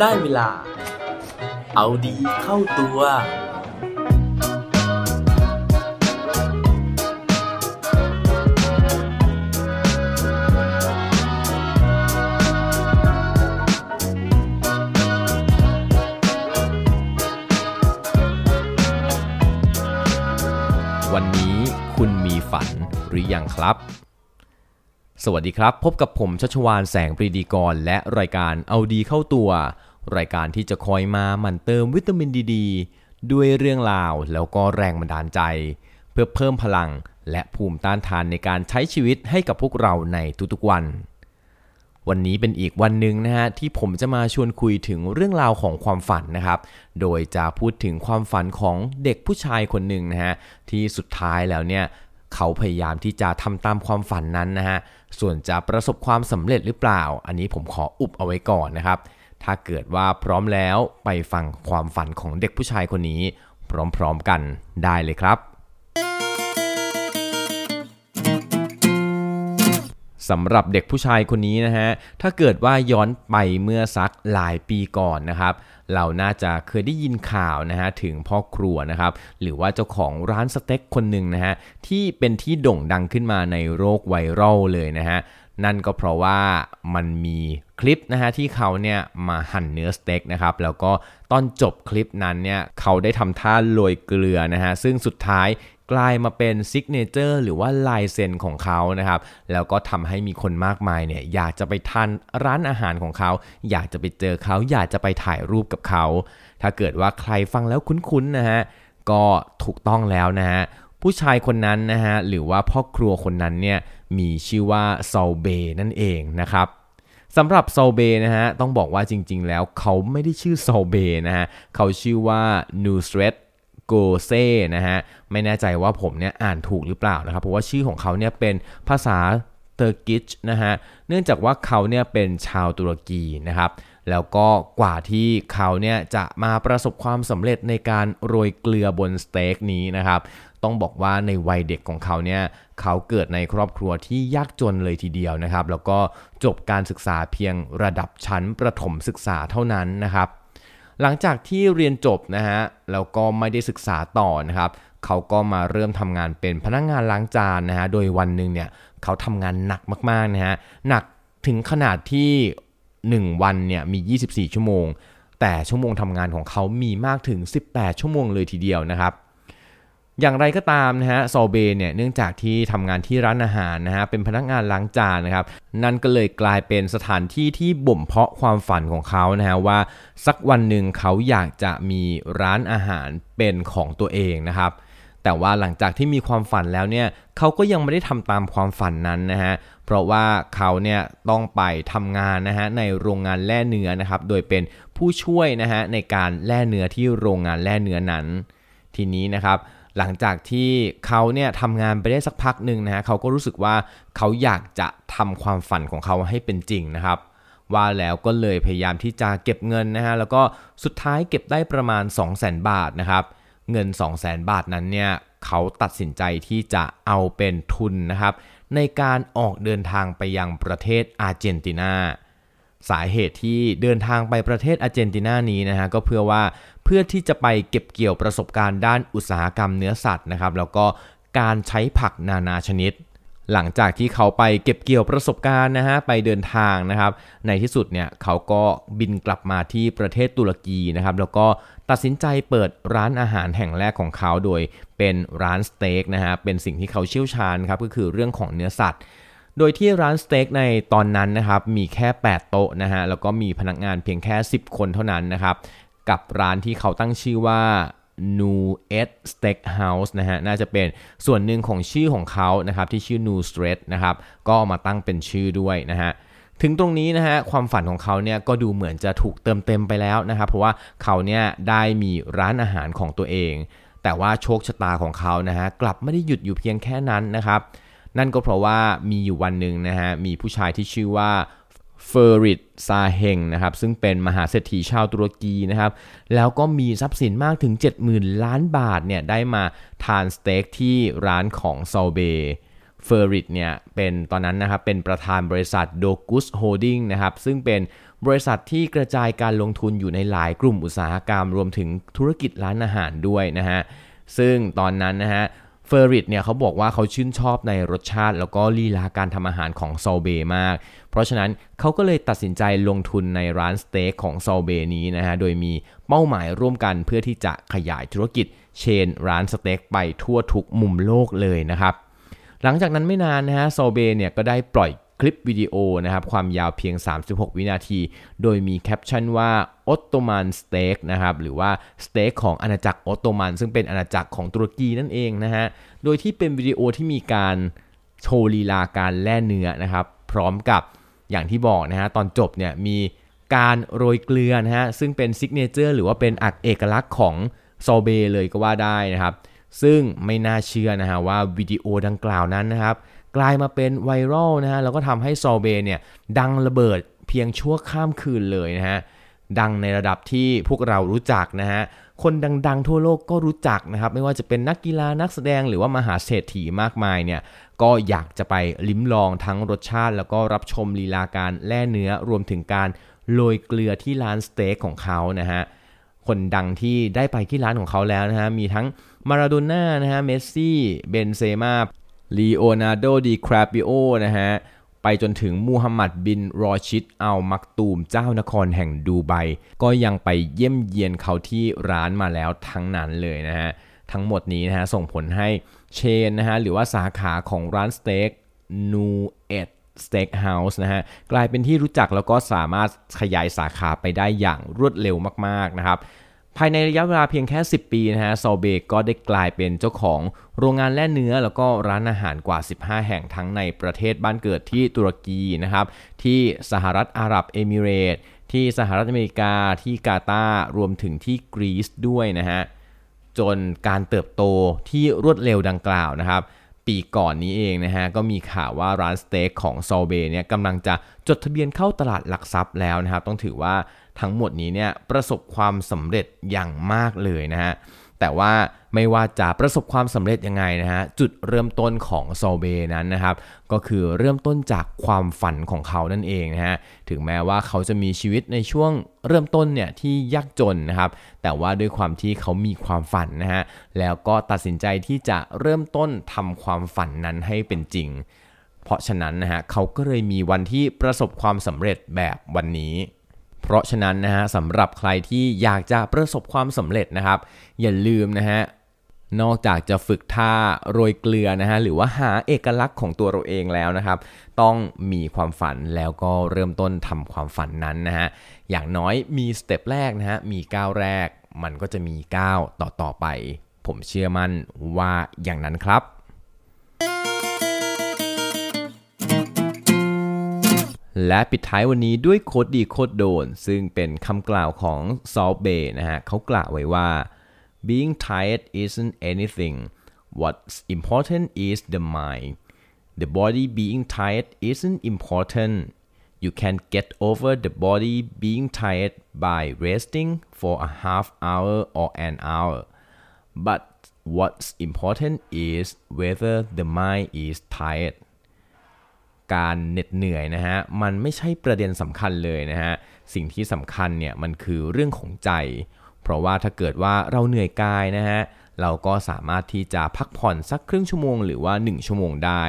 ได้เวลา เอาดีเข้าตัว วันนี้คุณมีฝันหรือยังครับสวัสดีครับ พบกับผมชัชวานแสงปรีดีกร และรายการเอาดีเข้าตัว รายการที่จะคอยมาหมั่นเติมวิตามินดีดด้วยเรื่องราวแล้วก็แรงบันดาลใจ เพื่อเพิ่มพลังและภูมิต้านทานในการใช้ชีวิตให้กับพวกเราในทุกๆวัน วันนี้เป็นอีกวันหนึ่งนะฮะที่ผมจะมาชวนคุยถึงเรื่องราวของความฝันนะครับ โดยจะพูดถึงความฝันของเด็กผู้ชายคนหนึ่งนะฮะที่สุดท้ายแล้วเนี่ยเขาพยายามที่จะทำตามความฝันนั้นนะฮะส่วนจะประสบความสำเร็จหรือเปล่า อันนี้ผมขออุบเอาไว้ก่อนนะครับ ถ้าเกิดว่าพร้อมแล้วไปฟังความฝันของเด็กผู้ชายคนนี้ พร้อมๆกันได้เลยครับสำหรับเด็กผู้ชายคนนี้นะฮะ ถ้าเกิดว่าย้อนไปเมื่อสักหลายปีก่อนนะครับ เราน่าจะเคยได้ยินข่าวนะฮะถึงพ่อครัวนะครับหรือว่าเจ้าของร้านสเต็กคนหนึ่งนะฮะที่เป็นที่โด่งดังขึ้นมาในโลกไวรัลเลยนะฮะนั่นก็เพราะว่ามันมีคลิปนะฮะที่เขาเนี่ยมาหั่นเนื้อสเต็กนะครับแล้วก็ตอนจบคลิปนั้นเนี่ยเขาได้ทำท่าโรยเกลือนะฮะซึ่งสุดท้าย กลายมาเป็น signature หรือว่าลายเซ็นของเขานะครับ แล้วก็ทำให้มีคนมากมายเนี่ยอยากจะไปทานร้านอาหารของเขา อยากจะไปเจอเขา อยากจะไปถ่ายรูปกับเขา ถ้าเกิดว่าใครฟังแล้วคุ้นๆนะฮะ ก็ถูกต้องแล้วนะฮะผู้ชายคนนั้นนะฮะหรือว่าพ่อครัวคนนั้นเนี่ยมีชื่อว่าซอลเบนั่นเองนะครับสำหรับโซเบนะฮะต้องบอกว่าจริงๆแล้วเขาไม่ได้ชื่อโซเบนะฮะเขาชื่อว่านูสเตรต โกเซนะฮะไม่แน่ใจว่าผมเนี่ยอ่านถูกหรือเปล่านะครับเพราะว่าชื่อของเขาเนี่ยเป็นภาษาเตอร์กิชนะฮะเนื่องจากว่าเขาเนี่ยเป็นชาวตุรกีนะครับแล้วก็กว่าที่เขาเนี่ยจะมาประสบความสำเร็จในการโรยเกลือบนสเต็กนี้นะครับต้องบอกว่าในวัยเด็กของเขาเนี่ยเขาเกิดในครอบครัวที่ยากจนเลยทีเดียวนะครับ แล้วก็จบการศึกษาเพียงระดับชั้นประถมศึกษาเท่านั้นนะครับ หลังจากที่เรียนจบนะฮะแล้วก็ไม่ได้ศึกษาต่อนะครับเขาก็มาเริ่มทำงานเป็นพนักงานล้างจานนะฮะโดยวันหนึ่งเนี่ยเขาทำงานหนักมากๆนะฮะหนักถึงขนาดที่ 1 วันเนี่ยมี 24 ชั่วโมง แต่ชั่วโมงทำงานของเขามีมากถึง 18 ชั่วโมงเลยทีเดียวนะครับ อย่างไรก็ตามนะฮะซอเบเนี่ยเนื่องจากที่ทำงานที่ร้านอาหารนะฮะเป็นพนักงานล้างจานนะครับนั่นก็เลยกลายเป็นสถานที่ที่บ่มเพาะความฝันของเขานะฮะว่าสักวันหนึ่งเขาอยากจะมีร้านอาหารเป็นของตัวเองนะครับแต่ว่าหลังจากที่มีความฝันแล้วเนี่ยเขาก็ยังไม่ได้ทำตามความฝันนั้นนะฮะเพราะว่าเขาเนี่ยต้องไปทำงานนะฮะในโรงงานแล่เนื้อนะครับโดยเป็นผู้ช่วยนะฮะในการแล่เนื้อที่โรงงานแล่เนื้อนั้น ทีนี้นะครับ หลังจากที่เขาเนี่ยทำงานไปได้สักพักหนึ่งนะฮะเขาก็รู้สึกว่าเขาอยากจะทำความฝันของเขาให้เป็นจริงนะครับ ว่าแล้วก็เลยพยายามที่จะเก็บเงินนะฮะแล้วก็สุดท้ายเก็บได้ประมาณ 2 0 0 0 0 0 บาทนะครับ เงิน 2 0 0 0 0 0 บาทนั้นเนี่ยเขาตัดสินใจที่จะเอาเป็นทุนนะครับ ในการออกเดินทางไปยังประเทศอาร์เจนตินา สาเหตุที่เดินทางไปประเทศอาร์เจนตินานี้นะฮะก็เพื่อว่าเพื่อที่จะไปเก็บเกี่ยวประสบการณ์ด้านอุตสาหกรรมเนื้อสัตว์นะครับแล้วก็การใช้ผักนานาชนิด หลังจากที่เขาไปเก็บเกี่ยวประสบการณ์นะฮะไปเดินทางนะครับในที่สุดเนี่ยเขาก็บินกลับมาที่ประเทศตุรกีนะครับแล้วก็ตัดสินใจเปิดร้านอาหารแห่งแรกของเขาโดยเป็นร้านสเต็กนะฮะเป็นสิ่งที่เขาเชี่ยวชาญครับก็คือเรื่องของเนื้อสัตว์ โดยที่ร้านสเต็กในตอนนั้นนะครับมีแค่ 8 โต๊ะนะฮะแล้วก็มีพนักงานเพียงแค่ 10 คนเท่านั้นนะครับกับร้านที่เขาตั้งชื่อว่า New e d Steakhouse นะฮะน่าจะเป็นส่วนหนึ่งของชื่อของเขานะครับที่ชื่อ New Street นะครับก็มาตั้งเป็นชื่อด้วยนะฮะถึงตรงนี้นะฮะความฝันของเขาเนี่ยก็ดูเหมือนจะถูกเติมเต็มไปแล้วนะครับเพราะว่าเขาเนี่ยได้มีร้านอาหารของตัวเอง แต่ว่าโชคชะตาของเขานะฮะกลับไม่ได้หยุดอยู่เพียงแค่นั้นนะครับ นั่นก็เพราะว่ามีอยู่วันหนึ่งนะฮะมีผู้ชายที่ชื่อว่าเฟอริดซาเฮงนะครับซึ่งเป็นมหาเศรษฐีชาวตุรกีนะครับแล้วก็มีทรัพย์สินมากถึง 70,000 ล้านบาทเนี่ยได้มาทานสเต็กที่ร้านของ Salt Bae เฟอร์ริตเนี่ยเป็นตอนนั้นนะครับเป็นประธานบริษัท Doğuş Holding นะครับซึ่งเป็นบริษัทที่กระจายการลงทุนอยู่ในหลายกลุ่มอุตสาหกรรม รวมถึงธุรกิจร้านอาหารด้วยนะฮะซึ่งตอนนั้นนะฮะ เฟอร์ริตเนี่ยเขาบอกว่าเขาชื่นชอบในรสชาติ แล้วก็ลีลาการทำอาหารของ Salt Bae มาก เพราะฉะนั้นเขาก็เลยตัดสินใจลงทุนในร้านสเต็กของ Salt Bae นี้นะฮะ โดยมีเป้าหมายร่วมกันเพื่อที่จะขยายธุรกิจ chain ร้านสเต็กไปทั่วทุกมุมโลกเลยนะครับ หลังจากนั้นไม่นานนะฮะ Salt Bae เนี่ยก็ได้ปล่อย คลิปวิดีโอนะครับความยาวเพียง 36 วินาที โดยมีแคปชั่นว่า Ottoman Steak นะครับหรือว่าสเต็กของอาณาจักรออตโตมันซึ่งเป็นอาณาจักรของตุรกีนั่นเองนะฮะโดยที่เป็นวิดีโอที่มีการโชว์ลีลาการแล่เนื้อนะครับพร้อมกับอย่างที่บอกนะฮะตอนจบเนี่ยมีการโรยเกลือนะฮะซึ่งเป็นซิกเนเจอร์หรือว่าเป็นอักเอกลักษณ์ของโซเบเลยก็ว่าได้นะครับ ซึ่งไม่น่าเชื่อนะฮะว่าวิดีโอดังกล่าวนั้นนะครับ กลายมาเป็นไวรัลนะฮะแล้วก็ทำให้ซอเบเนี่ยดังระเบิดเพียงชั่วข้ามคืนเลยนะฮะดังในระดับที่พวกเรารู้จักนะฮะคนดังๆทั่วโลกก็รู้จักนะครับ ไม่ว่าจะเป็นนักกีฬานักแสดงหรือว่ามหาเศรษฐีมากมายเนี่ยก็อยากจะไปลิ้มลองทั้งรสชาติ แล้วก็รับชมลีลาการแล่เนื้อรวมถึงการโรยเกลือที่ร้านสเต็กของเขานะฮะคนดังที่ได้ไปที่ร้านของเขาแล้วนะฮะมีทั้งมาราโดน่านะฮะเมสซี่เบนเซม่า ลีโอนาร์โดดิคาปริโอนะฮะไปจนถึงมูฮัมหมัดบินรอชิดอัลมักตูมเจ้านครแห่งดูไบก็ยังไปเยี่ยมเยียนเขาที่ร้านมาแล้วทั้งนั้นเลยนะฮะทั้งหมดนี้นะฮะส่งผลให้ chain นะฮะหรือว่าสาขาของร้านสเต็ก Nusr-Et Steakhouse นะฮะกลายเป็นที่รู้จักแล้วก็สามารถขยายสาขาไปได้อย่างรวดเร็วมากๆนะครับ ภายในระยะเวลาเพียงแค่ 10 ปีนะฮะ Salt Bae ก็ได้กลายเป็นเจ้าของโรงงานแล่เนื้อ แล้วก็ร้านอาหารกว่า 15 แห่งทั้งในประเทศบ้านเกิดที่ตุรกีนะครับ ที่สหรัฐอาหรับเอมิเรตส์ที่สหรัฐอเมริกาที่กาตาร์รวมถึงที่กรีซด้วยนะฮะจนการเติบโตที่รวดเร็วดังกล่าวนะครับ ปีก่อนนี้เองนะฮะก็มีข่าวว่าร้านสเต็กของซอเบเนี่ยกำลังจะจดทะเบียนเข้าตลาดหลักทรัพย์แล้วนะครับต้องถือว่าทั้งหมดนี้เนี่ยประสบความสำเร็จอย่างมากเลยนะฮะ แต่ว่าไม่ว่าจะประสบความสำเร็จยังไงนะฮะจุดเริ่มต้นของโซเบนั้นนะครับก็คือเริ่มต้นจากความฝันของเขานั่นเองนะฮะถึงแม้ว่าเขาจะมีชีวิตในช่วงเริ่มต้นเนี่ยที่ยากจนนะครับแต่ว่าด้วยความที่เขามีความฝันนะฮะแล้วก็ตัดสินใจที่จะเริ่มต้นทำความฝันนั้นให้เป็นจริง เพราะฉะนั้นนะฮะเขาก็เลยมีวันที่ประสบความสำเร็จแบบวันนี้ เพราะฉะนั้นนะฮะสำหรับใครที่อยากจะประสบความสำเร็จนะครับ อย่าลืมนะฮะนอกจากจะฝึกท่าโรยเกลือนะฮะหรือว่าหาเอกลักษณ์ของตัวเราเองแล้วนะครับ ต้องมีความฝันแล้วก็เริ่มต้นทำความฝันนั้นนะฮะอย่างน้อยมี step แรกนะฮะมีก้าวแรก มันก็จะมีก้าวต่อต่อๆไป ผมเชื่อมั่นว่าอย่างนั้นครับ และปิดท้ายวันนี้ด้วย quote ดี quote โดน ซึ่งเป็นคำกล่าวของ Salt Bae นะฮะเขากล่าวไว้ว่า being tired isn't anything what's important is the mind the body being tired isn't important you can get over the body being tired by resting for a half hour or an hour but what's important is whether the mind is tired การเหน็ดเหนื่อยนะฮะมันไม่ใช่ประเด็นสำคัญเลยนะฮะสิ่งที่สำคัญเนี่ยมันคือเรื่องของใจ เพราะว่าถ้าเกิดว่าเราเหนื่อยกายนะฮะเราก็สามารถที่จะพักผ่อนสักครึ่งชั่วโมงหรือว่า 1 ชั่วโมงได้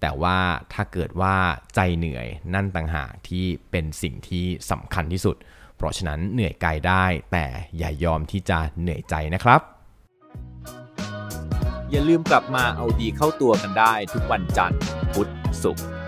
แต่ว่าถ้าเกิดว่าใจเหนื่อยนั่นต่างหากที่เป็นสิ่งที่สำคัญที่สุด เพราะฉะนั้นเหนื่อยกายได้ แต่อย่ายอมที่จะเหนื่อยใจนะครับอย่าลืมกลับมาเอาดีเข้าตัวกันได้ทุกวันจันทร์ พุธศุกร์